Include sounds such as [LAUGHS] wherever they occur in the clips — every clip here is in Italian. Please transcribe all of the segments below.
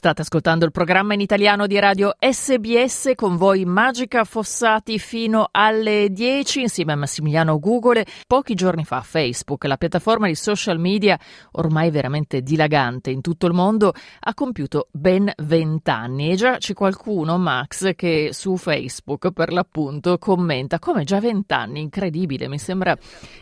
State ascoltando il programma in italiano di radio SBS con voi Magica Fossati fino alle 10 insieme a Massimiliano Google. Pochi giorni fa Facebook, la piattaforma di social media ormai veramente dilagante in tutto il mondo, ha compiuto ben 20 anni e già c'è qualcuno, Max, che su Facebook per l'appunto commenta come già 20 anni, incredibile, mi sembra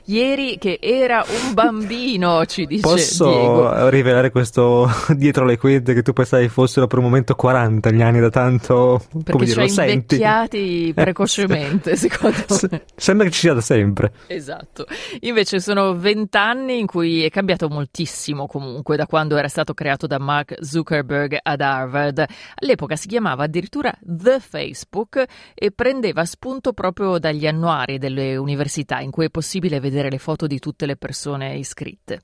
ieri che era un bambino, ci dice Posso Diego. rivelare questo [LAUGHS] dietro le quinte che tu pensai fossero per un momento 40 gli anni da tanto Perché come dire, lo senti invecchiati precocemente, secondo me. sembra che ci sia da sempre Esatto. Invece sono vent'anni in cui è cambiato moltissimo comunque da quando era stato creato da Mark Zuckerberg ad Harvard. All'epoca si chiamava addirittura The Facebook e prendeva spunto proprio dagli annuari delle università in cui è possibile vedere le foto di tutte le persone iscritte.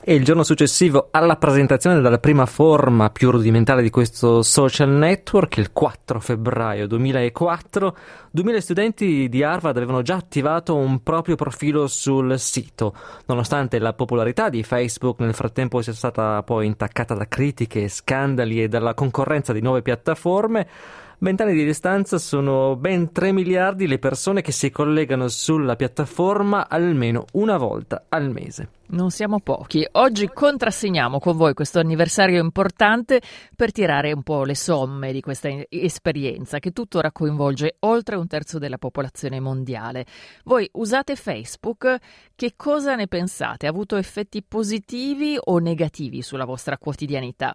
E il giorno successivo alla presentazione della prima forma più rudimentale di questo social network, il 4 febbraio 2004, 2000 studenti di Harvard avevano già attivato un proprio profilo sul sito. Nonostante la popolarità di Facebook nel frattempo sia stata poi intaccata da critiche, scandali e dalla concorrenza di nuove piattaforme, Vent'anni di distanza sono ben 3 miliardi le persone che si collegano sulla piattaforma almeno una volta al mese. Non siamo pochi. Oggi contrassegniamo con voi questo anniversario importante per tirare un po' le somme di questa esperienza che tuttora coinvolge oltre un terzo della popolazione mondiale. Voi usate Facebook? Che cosa ne pensate? Ha avuto effetti positivi o negativi sulla vostra quotidianità?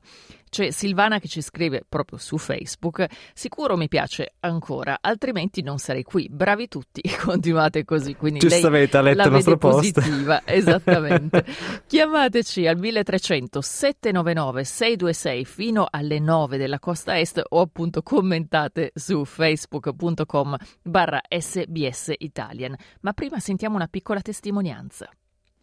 C'è Silvana che ci scrive proprio su Facebook. Sicuro mi piace ancora, altrimenti non sarei qui. Bravi tutti, [LAUGHS] continuate così. Quindi Giustamente, ha letto la il nostro post. positiva, [LAUGHS] esattamente. Chiamateci al 1300 799 626 fino alle 9 della costa est o appunto commentate su facebook.com barra sbs italian. Ma prima sentiamo una piccola testimonianza.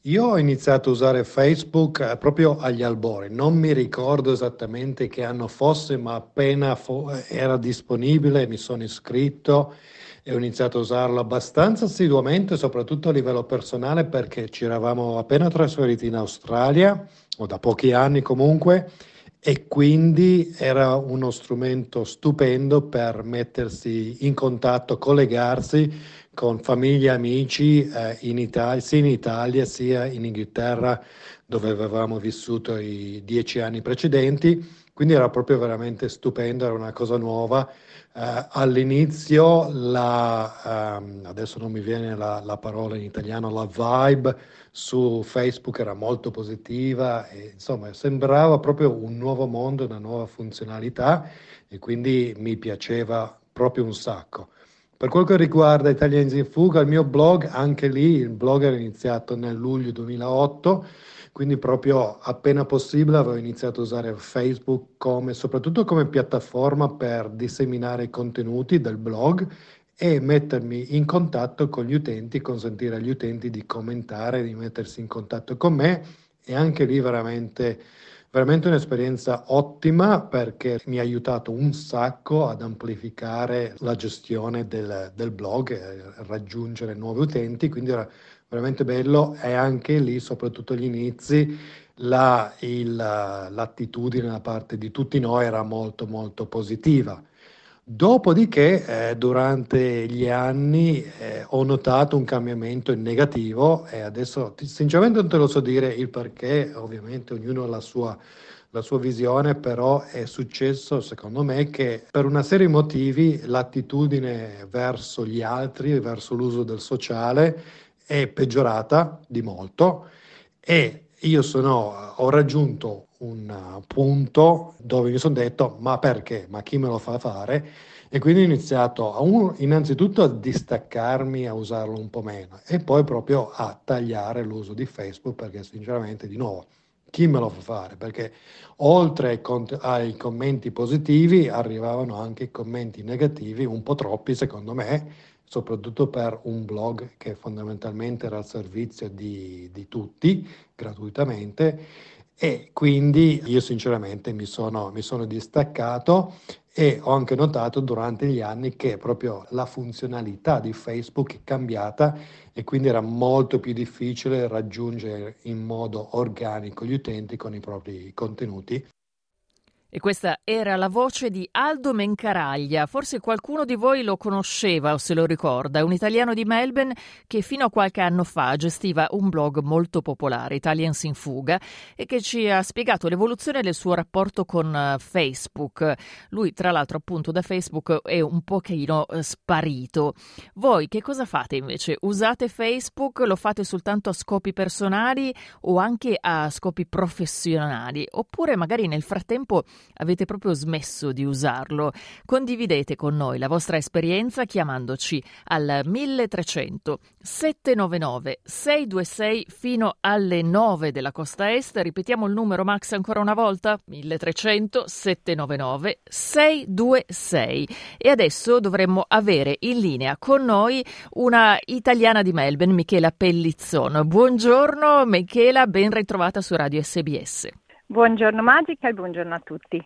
Io ho iniziato a usare Facebook eh, proprio agli albori, non mi ricordo esattamente che anno fosse, ma appena fo- era disponibile mi sono iscritto e ho iniziato a usarlo abbastanza assiduamente, soprattutto a livello personale, perché ci eravamo appena trasferiti in Australia, o da pochi anni comunque, e quindi era uno strumento stupendo per mettersi in contatto, collegarsi con famiglia amici eh, in Italia, sia in Italia sia in Inghilterra, dove avevamo vissuto i dieci anni precedenti. Quindi era proprio veramente stupendo, era una cosa nuova. Eh, all'inizio, la, ehm, adesso non mi viene la, la parola in italiano, la vibe su Facebook era molto positiva e insomma sembrava proprio un nuovo mondo, una nuova funzionalità e quindi mi piaceva proprio un sacco. Per quel che riguarda Italians in Fuga, il mio blog, anche lì il blog era iniziato nel luglio 2008, quindi proprio appena possibile avevo iniziato a usare Facebook come, soprattutto come piattaforma per disseminare i contenuti del blog e mettermi in contatto con gli utenti, consentire agli utenti di commentare, di mettersi in contatto con me e anche lì veramente veramente un'esperienza ottima perché mi ha aiutato un sacco ad amplificare la gestione del, del blog, raggiungere nuovi utenti, quindi era veramente bello e anche lì, soprattutto agli inizi, la, il, l'attitudine da parte di tutti noi era molto molto positiva. Dopodiché, eh, durante gli anni eh, ho notato un cambiamento in negativo e adesso sinceramente non te lo so dire il perché, ovviamente ognuno ha la sua, la sua visione, però è successo secondo me che per una serie di motivi l'attitudine verso gli altri, verso l'uso del sociale è peggiorata di molto e io sono, ho raggiunto un punto dove mi sono detto ma perché, ma chi me lo fa fare? E quindi ho iniziato a un, innanzitutto a distaccarmi, a usarlo un po' meno e poi proprio a tagliare l'uso di Facebook perché sinceramente di nuovo chi me lo fa fare? Perché oltre ai, cont- ai commenti positivi arrivavano anche i commenti negativi, un po' troppi secondo me, soprattutto per un blog che fondamentalmente era al servizio di, di tutti gratuitamente e quindi io sinceramente mi sono, mi sono distaccato e ho anche notato durante gli anni che proprio la funzionalità di Facebook è cambiata e quindi era molto più difficile raggiungere in modo organico gli utenti con i propri contenuti e questa era la voce di Aldo Mencaraglia. Forse qualcuno di voi lo conosceva o se lo ricorda. Un italiano di Melbourne che fino a qualche anno fa gestiva un blog molto popolare, Italians in Fuga, e che ci ha spiegato l'evoluzione del suo rapporto con eh, Facebook. Lui, tra l'altro, appunto da Facebook è un pochino eh, sparito. Voi che cosa fate invece? Usate Facebook? Lo fate soltanto a scopi personali o anche a scopi professionali? Oppure magari nel frattempo avete proprio smesso di usarlo. Condividete con noi la vostra esperienza chiamandoci al 1300 799 626 fino alle 9 della costa est. Ripetiamo il numero Max ancora una volta: 1300 799 626. E adesso dovremmo avere in linea con noi una italiana di Melbourne, Michela Pellizzon. Buongiorno Michela, ben ritrovata su Radio SBS. Buongiorno Magica e buongiorno a tutti.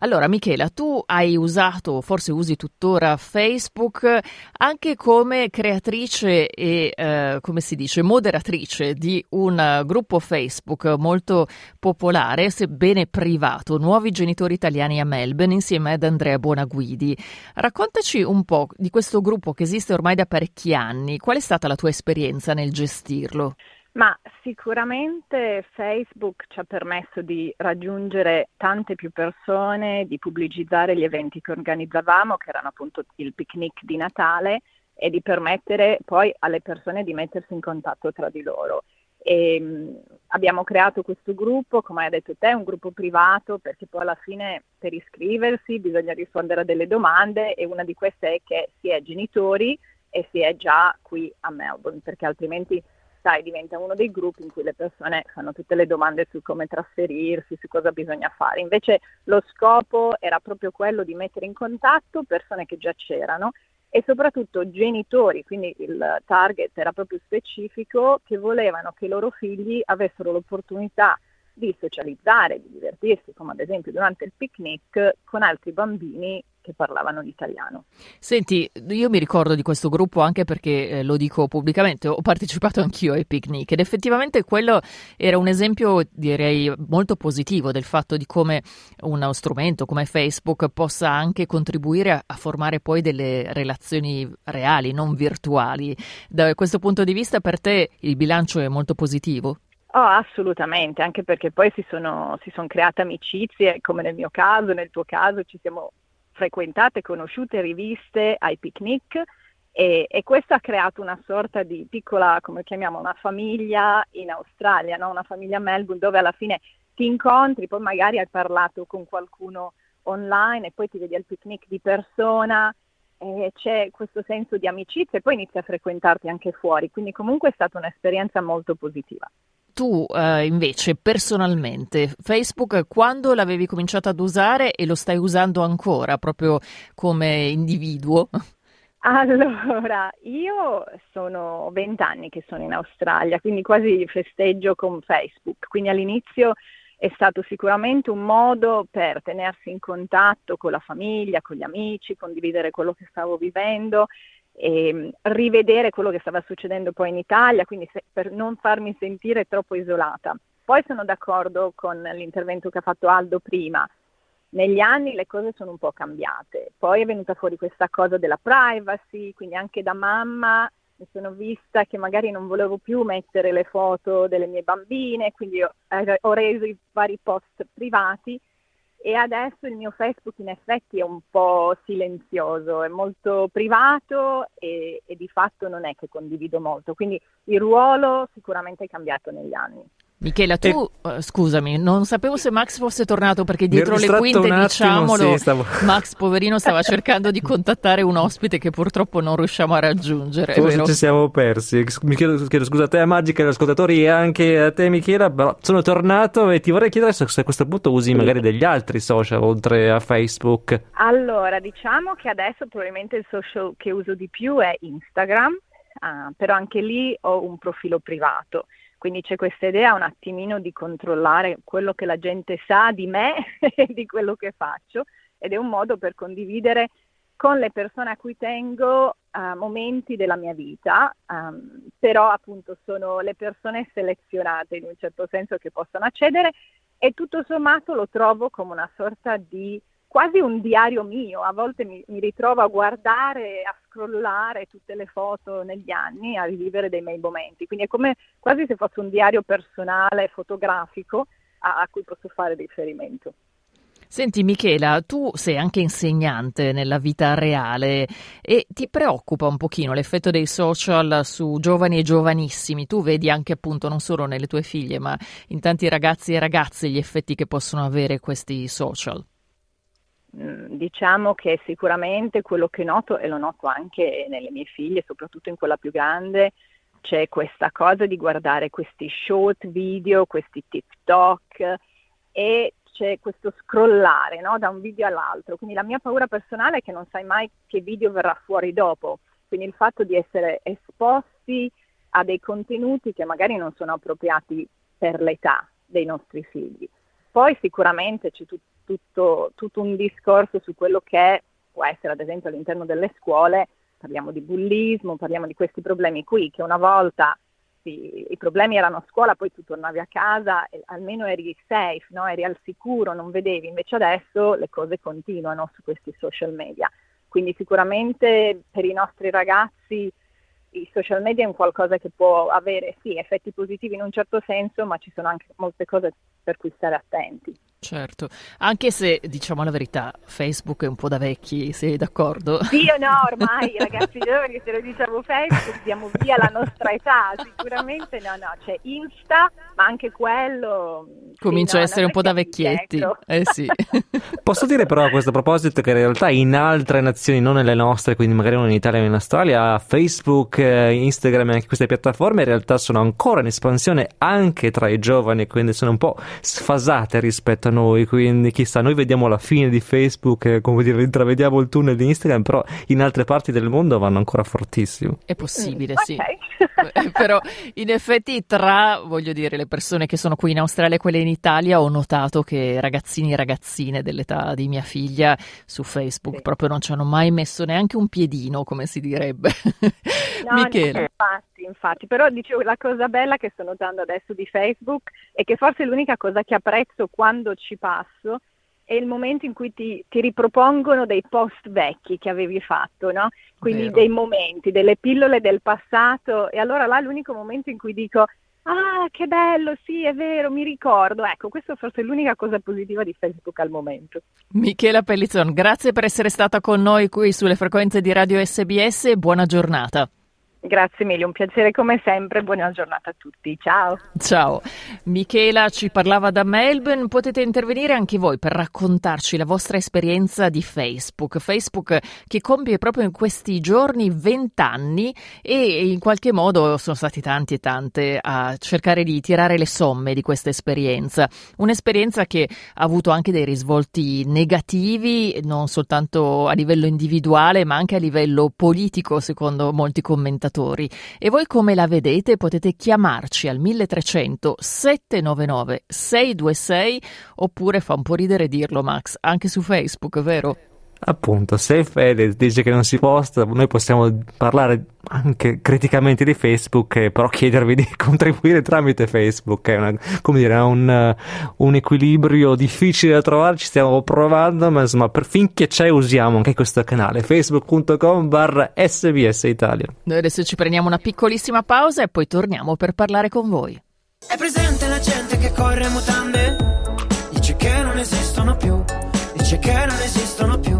Allora, Michela, tu hai usato, forse usi tuttora Facebook anche come creatrice e, eh, come si dice, moderatrice di un gruppo Facebook molto popolare, sebbene privato, Nuovi Genitori Italiani a Melbourne, insieme ad Andrea Buonaguidi. Raccontaci un po' di questo gruppo che esiste ormai da parecchi anni. Qual è stata la tua esperienza nel gestirlo? Ma sicuramente Facebook ci ha permesso di raggiungere tante più persone, di pubblicizzare gli eventi che organizzavamo, che erano appunto il picnic di Natale, e di permettere poi alle persone di mettersi in contatto tra di loro. E, mh, abbiamo creato questo gruppo, come hai detto te, un gruppo privato, perché poi alla fine per iscriversi bisogna rispondere a delle domande e una di queste è che si è genitori e si è già qui a Melbourne, perché altrimenti sai, diventa uno dei gruppi in cui le persone fanno tutte le domande su come trasferirsi, su cosa bisogna fare. Invece lo scopo era proprio quello di mettere in contatto persone che già c'erano e soprattutto genitori, quindi il target era proprio specifico, che volevano che i loro figli avessero l'opportunità di socializzare, di divertirsi, come ad esempio durante il picnic, con altri bambini che parlavano l'italiano. Senti, io mi ricordo di questo gruppo anche perché eh, lo dico pubblicamente, ho partecipato anch'io ai picnic ed effettivamente quello era un esempio direi molto positivo del fatto di come uno strumento come Facebook possa anche contribuire a, a formare poi delle relazioni reali, non virtuali. Da questo punto di vista per te il bilancio è molto positivo? Oh, assolutamente, anche perché poi si sono, si sono create amicizie, come nel mio caso, nel tuo caso, ci siamo frequentate, conosciute riviste ai picnic e, e, questo ha creato una sorta di piccola, come chiamiamo, una famiglia in Australia, no? una famiglia Melbourne dove alla fine ti incontri, poi magari hai parlato con qualcuno online e poi ti vedi al picnic di persona e c'è questo senso di amicizia e poi inizi a frequentarti anche fuori, quindi comunque è stata un'esperienza molto positiva tu eh, invece personalmente Facebook quando l'avevi cominciato ad usare e lo stai usando ancora proprio come individuo? [LAUGHS] Allora, io sono vent'anni che sono in Australia, quindi quasi festeggio con Facebook, quindi all'inizio è stato sicuramente un modo per tenersi in contatto con la famiglia, con gli amici, condividere quello che stavo vivendo e ehm, rivedere quello che stava succedendo poi in Italia, quindi se, per non farmi sentire troppo isolata. Poi sono d'accordo con l'intervento che ha fatto Aldo prima. Negli anni le cose sono un po' cambiate, poi è venuta fuori questa cosa della privacy, quindi anche da mamma mi sono vista che magari non volevo più mettere le foto delle mie bambine, quindi ho, ho reso i vari post privati e adesso il mio Facebook in effetti è un po' silenzioso, è molto privato e, e, di fatto non è che condivido molto, quindi il ruolo sicuramente è cambiato negli anni. Michela, tu e... uh, scusami, non sapevo se Max fosse tornato perché dietro le quinte, attimo, diciamolo, sì, stavo... [LAUGHS] Max poverino stava cercando di contattare un ospite che purtroppo non riusciamo a raggiungere. Forse ci siamo persi. Michela, chiedo scusa a te, a Magica, agli ascoltatori e anche a te, Michela. Però sono tornato e ti vorrei chiedere se a questo punto usi magari degli altri social oltre a Facebook. Allora, diciamo che adesso probabilmente il social che uso di più è Instagram, uh, però anche lì ho un profilo privato Quindi c'è questa idea un attimino di controllare quello che la gente sa di me [LAUGHS] e di quello che faccio ed è un modo per condividere con le persone a cui tengo uh, momenti della mia vita, um, però appunto sono le persone selezionate in un certo senso che possono accedere e tutto sommato lo trovo come una sorta di quasi un diario mio, a volte mi, mi, ritrovo a guardare, a scrollare tutte le foto negli anni, a rivivere dei miei momenti, quindi è come quasi se fosse un diario personale, fotografico, a, a cui posso fare riferimento. Senti Michela, tu sei anche insegnante nella vita reale e ti preoccupa un pochino l'effetto dei social su giovani e giovanissimi. Tu vedi anche appunto non solo nelle tue figlie, ma in tanti ragazzi e ragazze gli effetti che possono avere questi social. Mm, diciamo che sicuramente quello che noto, e lo noto anche nelle mie figlie, soprattutto in quella più grande, c'è questa cosa di guardare questi short video, questi TikTok e c'è questo scrollare no? da un video all'altro. Quindi la mia paura personale è che non sai mai che video verrà fuori dopo. Quindi il fatto di essere esposti a dei contenuti che magari non sono appropriati per l'età dei nostri figli. Poi sicuramente c'è tutto tutto, tutto un discorso su quello che può essere ad esempio all'interno delle scuole, parliamo di bullismo, parliamo di questi problemi qui che una volta sì, i problemi erano a scuola, poi tu tornavi a casa e almeno eri safe, no? eri al sicuro, non vedevi, invece adesso le cose continuano su questi social media. Quindi sicuramente per i nostri ragazzi i social media è un qualcosa che può avere sì effetti positivi in un certo senso, ma ci sono anche molte cose per cui stare attenti. Certo, anche se diciamo la verità, Facebook è un po' da vecchi, sei d'accordo? Io no, ormai [LAUGHS] ragazzi giovani, se lo diciamo Facebook, diamo via la nostra età, sicuramente no, no, c'è Insta, ma anche quello... Comincia sì, no, a essere un po' da vecchietti, eh sì. [LAUGHS] Posso dire però a questo proposito che in realtà in altre nazioni, non nelle nostre, quindi magari non in Italia o in Australia, Facebook, eh, Instagram e anche queste piattaforme in realtà sono ancora in espansione anche tra i giovani, quindi sono un po' sfasate rispetto a a noi, quindi chissà, noi vediamo la fine di Facebook, eh, come dire, intravediamo il tunnel di Instagram, però in altre parti del mondo vanno ancora fortissimo. È possibile, mm, sì. Okay. però in effetti tra, voglio dire, le persone che sono qui in Australia e quelle in Italia ho notato che ragazzini e ragazzine dell'età di mia figlia su Facebook sì. proprio non ci hanno mai messo neanche un piedino, come si direbbe. No, [LAUGHS] Michele. infatti, infatti, però dicevo la cosa bella che sto notando adesso di Facebook è che forse l'unica cosa che apprezzo quando ci passo è il momento in cui ti, ti ripropongono dei post vecchi che avevi fatto, no? Quindi Vero. dei momenti, delle pillole del passato e allora là l'unico momento in cui dico ah che bello, sì è vero, mi ricordo. Ecco, questa forse è l'unica cosa positiva di Facebook al momento. Michela Pellizzon, grazie per essere stata con noi qui sulle frequenze di Radio SBS e buona giornata. Grazie mille, un piacere come sempre, buona giornata a tutti, ciao. Ciao, Michela ci parlava da Melbourne, potete intervenire anche voi per raccontarci la vostra esperienza di Facebook, Facebook che compie proprio in questi giorni 20 anni e in qualche modo sono stati tanti e tante a cercare di tirare le somme di questa esperienza, un'esperienza che ha avuto anche dei risvolti negativi, non soltanto a livello individuale ma anche a livello politico secondo molti commentatori ascoltatori. E voi come la vedete? Potete chiamarci al 1300 799 626 oppure fa un po' ridere dirlo Max, anche su Facebook, vero? Appunto, se Fede dice che non si posta, noi possiamo parlare anche criticamente di Facebook, eh, però chiedervi di [LAUGHS] contribuire tramite Facebook. È una, come dire, un, un, equilibrio difficile da trovare, ci stiamo provando, ma insomma, per, finché c'è usiamo anche questo canale, facebook.com barra SBS Italia. Noi adesso ci prendiamo una piccolissima pausa e poi torniamo per parlare con voi. È presente la gente che corre mutande? Dice che non esistono più, dice che non esistono più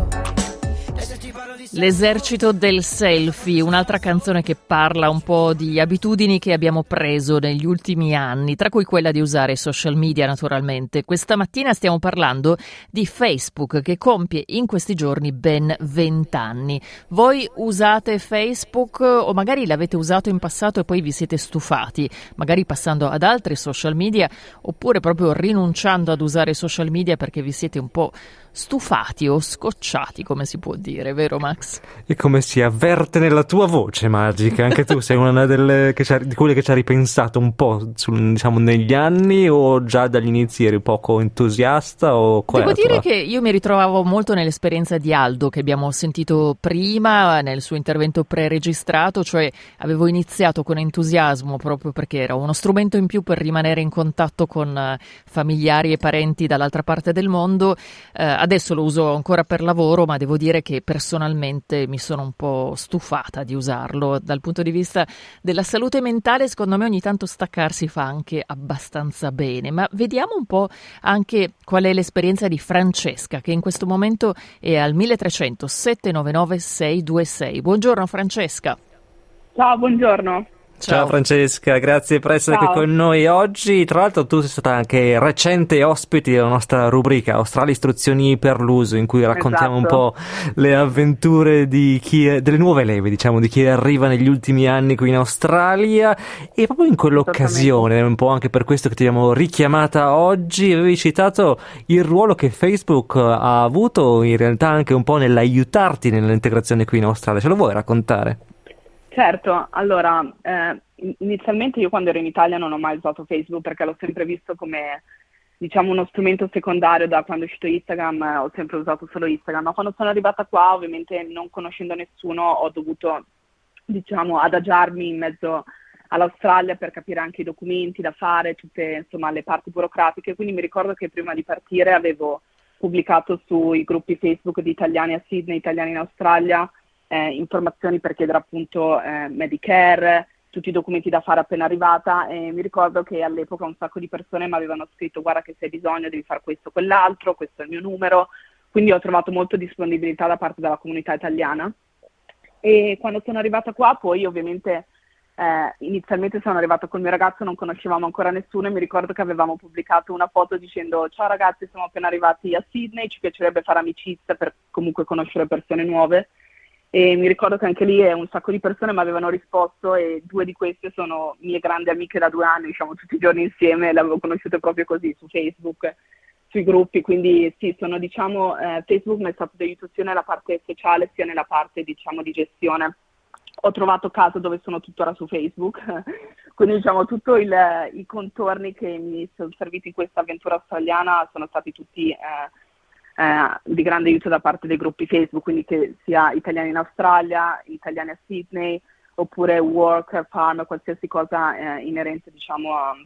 L'esercito del selfie, un'altra canzone che parla un po' di abitudini che abbiamo preso negli ultimi anni, tra cui quella di usare social media naturalmente. Questa mattina stiamo parlando di Facebook che compie in questi giorni ben 20 anni. Voi usate Facebook o magari l'avete usato in passato e poi vi siete stufati, magari passando ad altri social media oppure proprio rinunciando ad usare social media perché vi siete un po' stufati o scocciati, come si può dire, vero Max? E come si avverte nella tua voce magica, anche tu sei una delle di quelle che ci ha ripensato un po' sul, diciamo, negli anni o già dagli inizi eri poco entusiasta? O Devo dire che io mi ritrovavo molto nell'esperienza di Aldo che abbiamo sentito prima nel suo intervento pre-registrato, cioè avevo iniziato con entusiasmo proprio perché era uno strumento in più per rimanere in contatto con eh, familiari e parenti dall'altra parte del mondo. Eh, adesso lo uso ancora per lavoro, ma devo dire che personalmente mi sono un po' stufata di usarlo. Dal punto di vista della salute mentale, secondo me ogni tanto staccarsi fa anche abbastanza bene. Ma vediamo un po' anche qual è l'esperienza di Francesca, che in questo momento è al 1300 799 626. Buongiorno Francesca. Ciao, buongiorno. Ciao. Ciao. Francesca, grazie per essere Ciao. qui con noi oggi. Tra l'altro tu sei stata anche recente ospite della nostra rubrica Australia Istruzioni per l'uso in cui raccontiamo esatto. un po' le avventure è, delle nuove leve, diciamo, di chi arriva negli ultimi anni qui in Australia e proprio in quell'occasione, un po' anche per questo che ti abbiamo richiamata oggi, avevi citato il ruolo che Facebook ha avuto in realtà anche un po' nell'aiutarti nell'integrazione qui in Australia. Ce lo vuoi raccontare? Certo, allora, eh, inizialmente io quando ero in Italia non ho mai usato Facebook perché l'ho sempre visto come, diciamo, uno strumento secondario da quando è uscito Instagram, eh, ho sempre usato solo Instagram, ma quando sono arrivata qua, ovviamente non conoscendo nessuno, ho dovuto, diciamo, adagiarmi in mezzo all'Australia per capire anche i documenti da fare, tutte, insomma, le parti burocratiche, quindi mi ricordo che prima di partire avevo pubblicato sui gruppi Facebook di italiani a Sydney, italiani in Australia, eh, informazioni per chiedere appunto eh, Medicare, tutti i documenti da fare appena arrivata e mi ricordo che all'epoca un sacco di persone mi avevano scritto guarda che se hai bisogno devi fare questo o quell'altro, questo è il mio numero, quindi ho trovato molta disponibilità da parte della comunità italiana. E quando sono arrivata qua poi ovviamente eh, inizialmente sono arrivata col mio ragazzo, non conoscevamo ancora nessuno e mi ricordo che avevamo pubblicato una foto dicendo ciao ragazzi siamo appena arrivati a Sydney, ci piacerebbe fare amicizia per comunque conoscere persone nuove e mi ricordo che anche lì un sacco di persone mi avevano risposto e due di queste sono mie grandi amiche da due anni, diciamo tutti i giorni insieme, le avevo conosciute proprio così su Facebook, sui gruppi, quindi sì, sono diciamo, eh, Facebook mi è stato di aiuto sia nella parte sociale sia nella parte diciamo di gestione. Ho trovato casa dove sono tuttora su Facebook, [LAUGHS] quindi diciamo tutti i contorni che mi sono serviti in questa avventura australiana sono stati tutti... Eh, eh, di grande aiuto da parte dei gruppi Facebook, quindi che sia italiani in Australia, italiani a Sydney, oppure work, farm, qualsiasi cosa eh, inerente diciamo, a,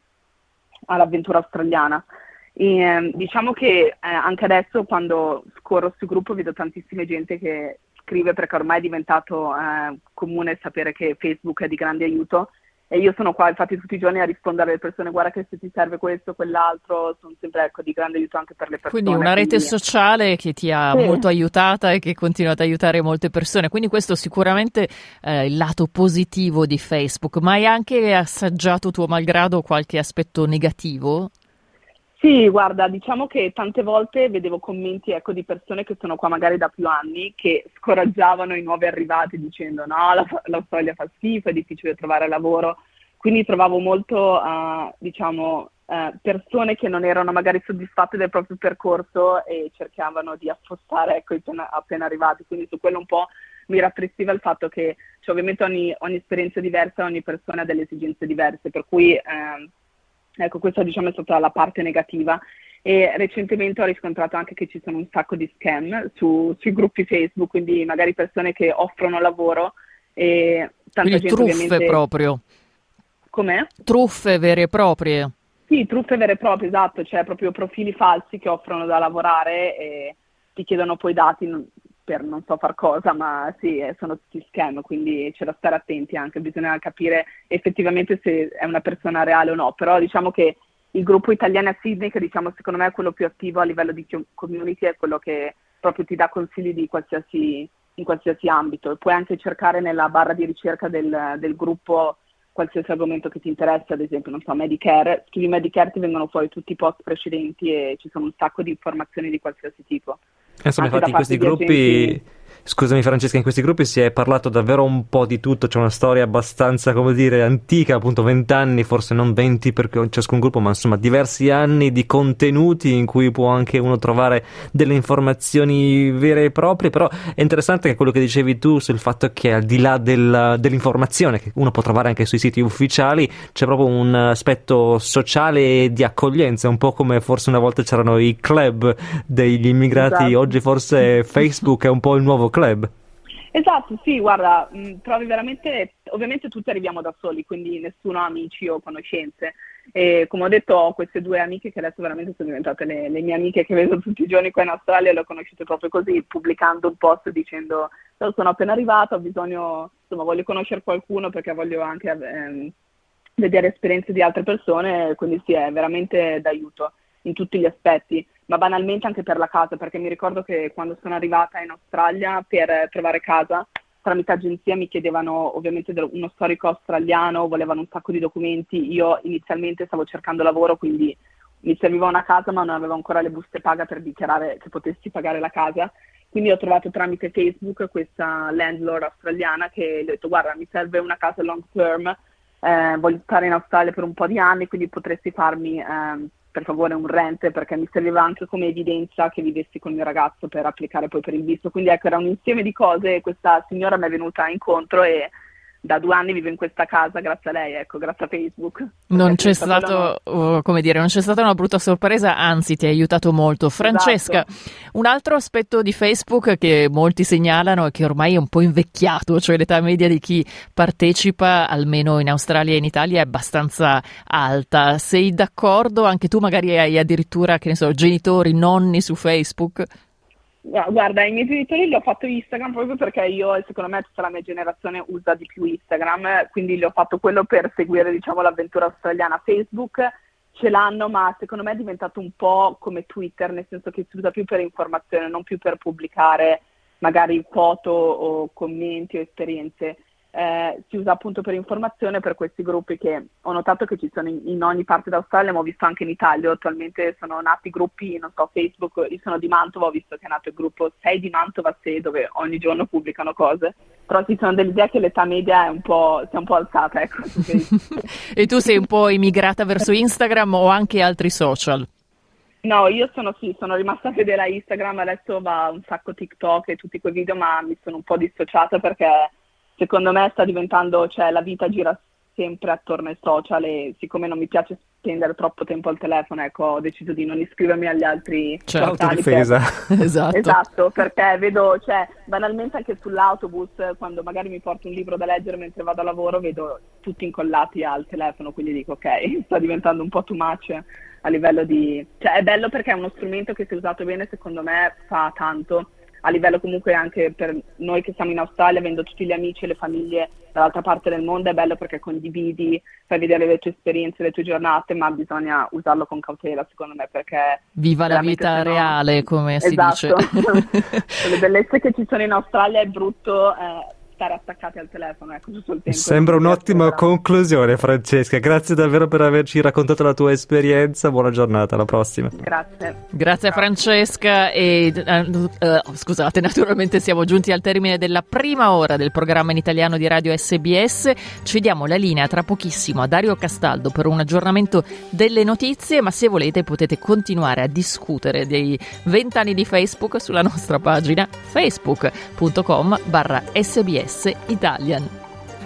all'avventura australiana. E, ehm, diciamo che eh, anche adesso quando scorro sul gruppo vedo tantissime gente che scrive perché ormai è diventato eh, comune sapere che Facebook è di grande aiuto e io sono qua infatti tutti i giorni a rispondere alle persone guarda che se ti serve questo, quell'altro, sono sempre ecco, di grande aiuto anche per le persone. Quindi una rete quindi... sociale che ti ha sì. molto aiutata e che continua ad aiutare molte persone, quindi questo sicuramente eh, il lato positivo di Facebook, ma hai anche assaggiato tuo malgrado qualche aspetto negativo? Sì, guarda, diciamo che tante volte vedevo commenti ecco, di persone che sono qua magari da più anni che scoraggiavano i nuovi arrivati dicendo no, la, l'Australia fa schifo, è difficile trovare lavoro. Quindi trovavo molto, uh, diciamo, uh, persone che non erano magari soddisfatte del proprio percorso e cercavano di affossare ecco, i appena, appena arrivati. Quindi su quello un po' mi rattristiva il fatto che cioè, ovviamente ogni, ogni esperienza è diversa, ogni persona ha delle esigenze diverse, per cui... Uh, Ecco, questa diciamo è stata la parte negativa. E recentemente ho riscontrato anche che ci sono un sacco di scam su, sui gruppi Facebook, quindi magari persone che offrono lavoro e tanta quindi gente truffe ovviamente... proprio. Com'è? Truffe vere e proprie. Sì, truffe vere e proprie, esatto, cioè proprio profili falsi che offrono da lavorare e ti chiedono poi dati per non so far cosa, ma sì, eh, sono tutti scam, quindi c'è da stare attenti anche, bisogna capire effettivamente se è una persona reale o no, però diciamo che il gruppo italiano a Sydney, che diciamo secondo me è quello più attivo a livello di community, è quello che proprio ti dà consigli di qualsiasi, in qualsiasi ambito. Puoi anche cercare nella barra di ricerca del, del gruppo qualsiasi argomento che ti interessa, ad esempio, non so, Medicare, scrivi Medicare, ti vengono fuori tutti i post precedenti e ci sono un sacco di informazioni di qualsiasi tipo. Insomma, infatti in questi gruppi. Scusami Francesca, in questi gruppi si è parlato davvero un po' di tutto, c'è una storia abbastanza, come dire, antica, appunto vent'anni, forse non venti per ciascun gruppo, ma insomma diversi anni di contenuti in cui può anche uno trovare delle informazioni vere e proprie, però è interessante che quello che dicevi tu sul fatto che al di là del, dell'informazione che uno può trovare anche sui siti ufficiali, c'è proprio un aspetto sociale e di accoglienza, un po' come forse una volta c'erano i club degli immigrati, esatto. oggi forse [LAUGHS] Facebook è un po' il nuovo club. Esatto, sì, guarda, mm, trovi veramente, ovviamente tutti arriviamo da soli, quindi nessuno ha amici o conoscenze. E come ho detto, ho queste due amiche che adesso veramente sono diventate le, le mie amiche che vedo tutti i giorni qua in Australia, le ho conosciute proprio così, pubblicando un post dicendo sono appena arrivata, ho bisogno, insomma, voglio conoscere qualcuno perché voglio anche ehm, vedere esperienze di altre persone, quindi sì, è veramente d'aiuto in tutti gli aspetti ma banalmente anche per la casa, perché mi ricordo che quando sono arrivata in Australia per trovare casa, tramite agenzia mi chiedevano ovviamente uno storico australiano, volevano un sacco di documenti, io inizialmente stavo cercando lavoro, quindi mi serviva una casa ma non avevo ancora le buste paga per dichiarare che potessi pagare la casa, quindi ho trovato tramite Facebook questa landlord australiana che le ho detto guarda mi serve una casa long term, eh, voglio stare in Australia per un po' di anni, quindi potresti farmi... Eh, per favore un rent perché mi serviva anche come evidenza che vivessi con il mio ragazzo per applicare poi per il visto. Quindi ecco, era un insieme di cose e questa signora mi è venuta incontro e da due anni vivo in questa casa grazie a lei, ecco, grazie a Facebook. Non c'è, stato, no. come dire, non c'è stata una brutta sorpresa, anzi ti ha aiutato molto. Francesca, esatto. un altro aspetto di Facebook che molti segnalano è che ormai è un po' invecchiato, cioè l'età media di chi partecipa, almeno in Australia e in Italia, è abbastanza alta. Sei d'accordo? Anche tu magari hai addirittura, che ne so, genitori, nonni su Facebook? Guarda, i miei genitori li ho fatto Instagram proprio perché io e secondo me tutta la mia generazione usa di più Instagram, quindi gli ho fatto quello per seguire diciamo, l'avventura australiana. Facebook ce l'hanno, ma secondo me è diventato un po' come Twitter, nel senso che si usa più per informazione, non più per pubblicare magari foto o commenti o esperienze eh, si usa appunto per informazione per questi gruppi che ho notato che ci sono in, in, ogni parte d'Australia, ma ho visto anche in Italia, attualmente sono nati gruppi, non so, Facebook, io sono di Mantova, ho visto che è nato il gruppo 6 di Mantova 6 dove ogni giorno pubblicano cose, però ci sono dell'idea che l'età media è un po', si è un po' alzata. Ecco. [LAUGHS] e tu sei un po' immigrata verso Instagram o anche altri social? No, io sono sì, sono rimasta fedele a Instagram, adesso va un sacco TikTok e tutti quei video, ma mi sono un po' dissociata perché secondo me sta diventando, cioè la vita gira sempre attorno ai social e siccome non mi piace spendere troppo tempo al telefono, ecco, ho deciso di non iscrivermi agli altri C'è autodifesa. Per... [LAUGHS] esatto. esatto, perché vedo, cioè, banalmente anche sull'autobus, quando magari mi porto un libro da leggere mentre vado a lavoro, vedo tutti incollati al telefono, quindi dico ok, [LAUGHS] sta diventando un po' too much a livello di... cioè è bello perché è uno strumento che se usato bene secondo me fa tanto a livello comunque anche per noi che siamo in Australia, avendo tutti gli amici e le famiglie dall'altra parte del mondo, è bello perché condividi, fai vedere le tue esperienze, le tue giornate, ma bisogna usarlo con cautela secondo me perché... Viva la vita no... reale, come esatto. si dice. [LAUGHS] le bellezze che ci sono in Australia è brutto... Eh, stare attaccati al telefono ecco, tutto il tempo. Sembra un'ottima conclusione, Francesca. Grazie davvero per averci raccontato la tua esperienza. Buona giornata, alla prossima. Grazie. Grazie Francesca e uh, uh, scusate, [LAUGHS] naturalmente siamo giunti al termine della prima ora del programma in italiano di Radio SBS. Ci diamo la linea tra pochissimo a Dario Castaldo per un aggiornamento delle notizie, ma se volete potete continuare a discutere dei vent'anni di Facebook sulla nostra pagina facebook.com barra sbs SBS Italian.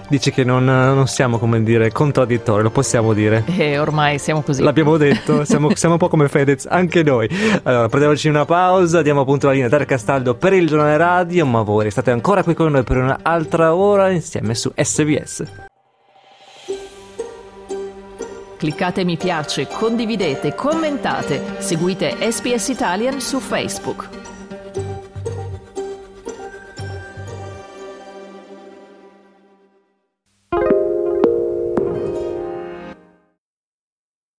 Dici che non, non, siamo, come dire, contraddittori, lo possiamo dire. E eh, ormai siamo così. L'abbiamo detto, [LAUGHS] siamo, siamo un po' come Fedez, anche noi. Allora, prendiamoci una pausa, diamo appunto la linea Dario Castaldo per il giornale radio, ma voi restate ancora qui con noi per un'altra ora insieme su SBS. Cliccate mi piace, condividete, commentate, seguite SPS Italian su Facebook.